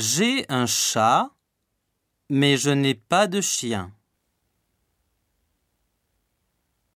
J'ai un chat, mais je n'ai pas de chien.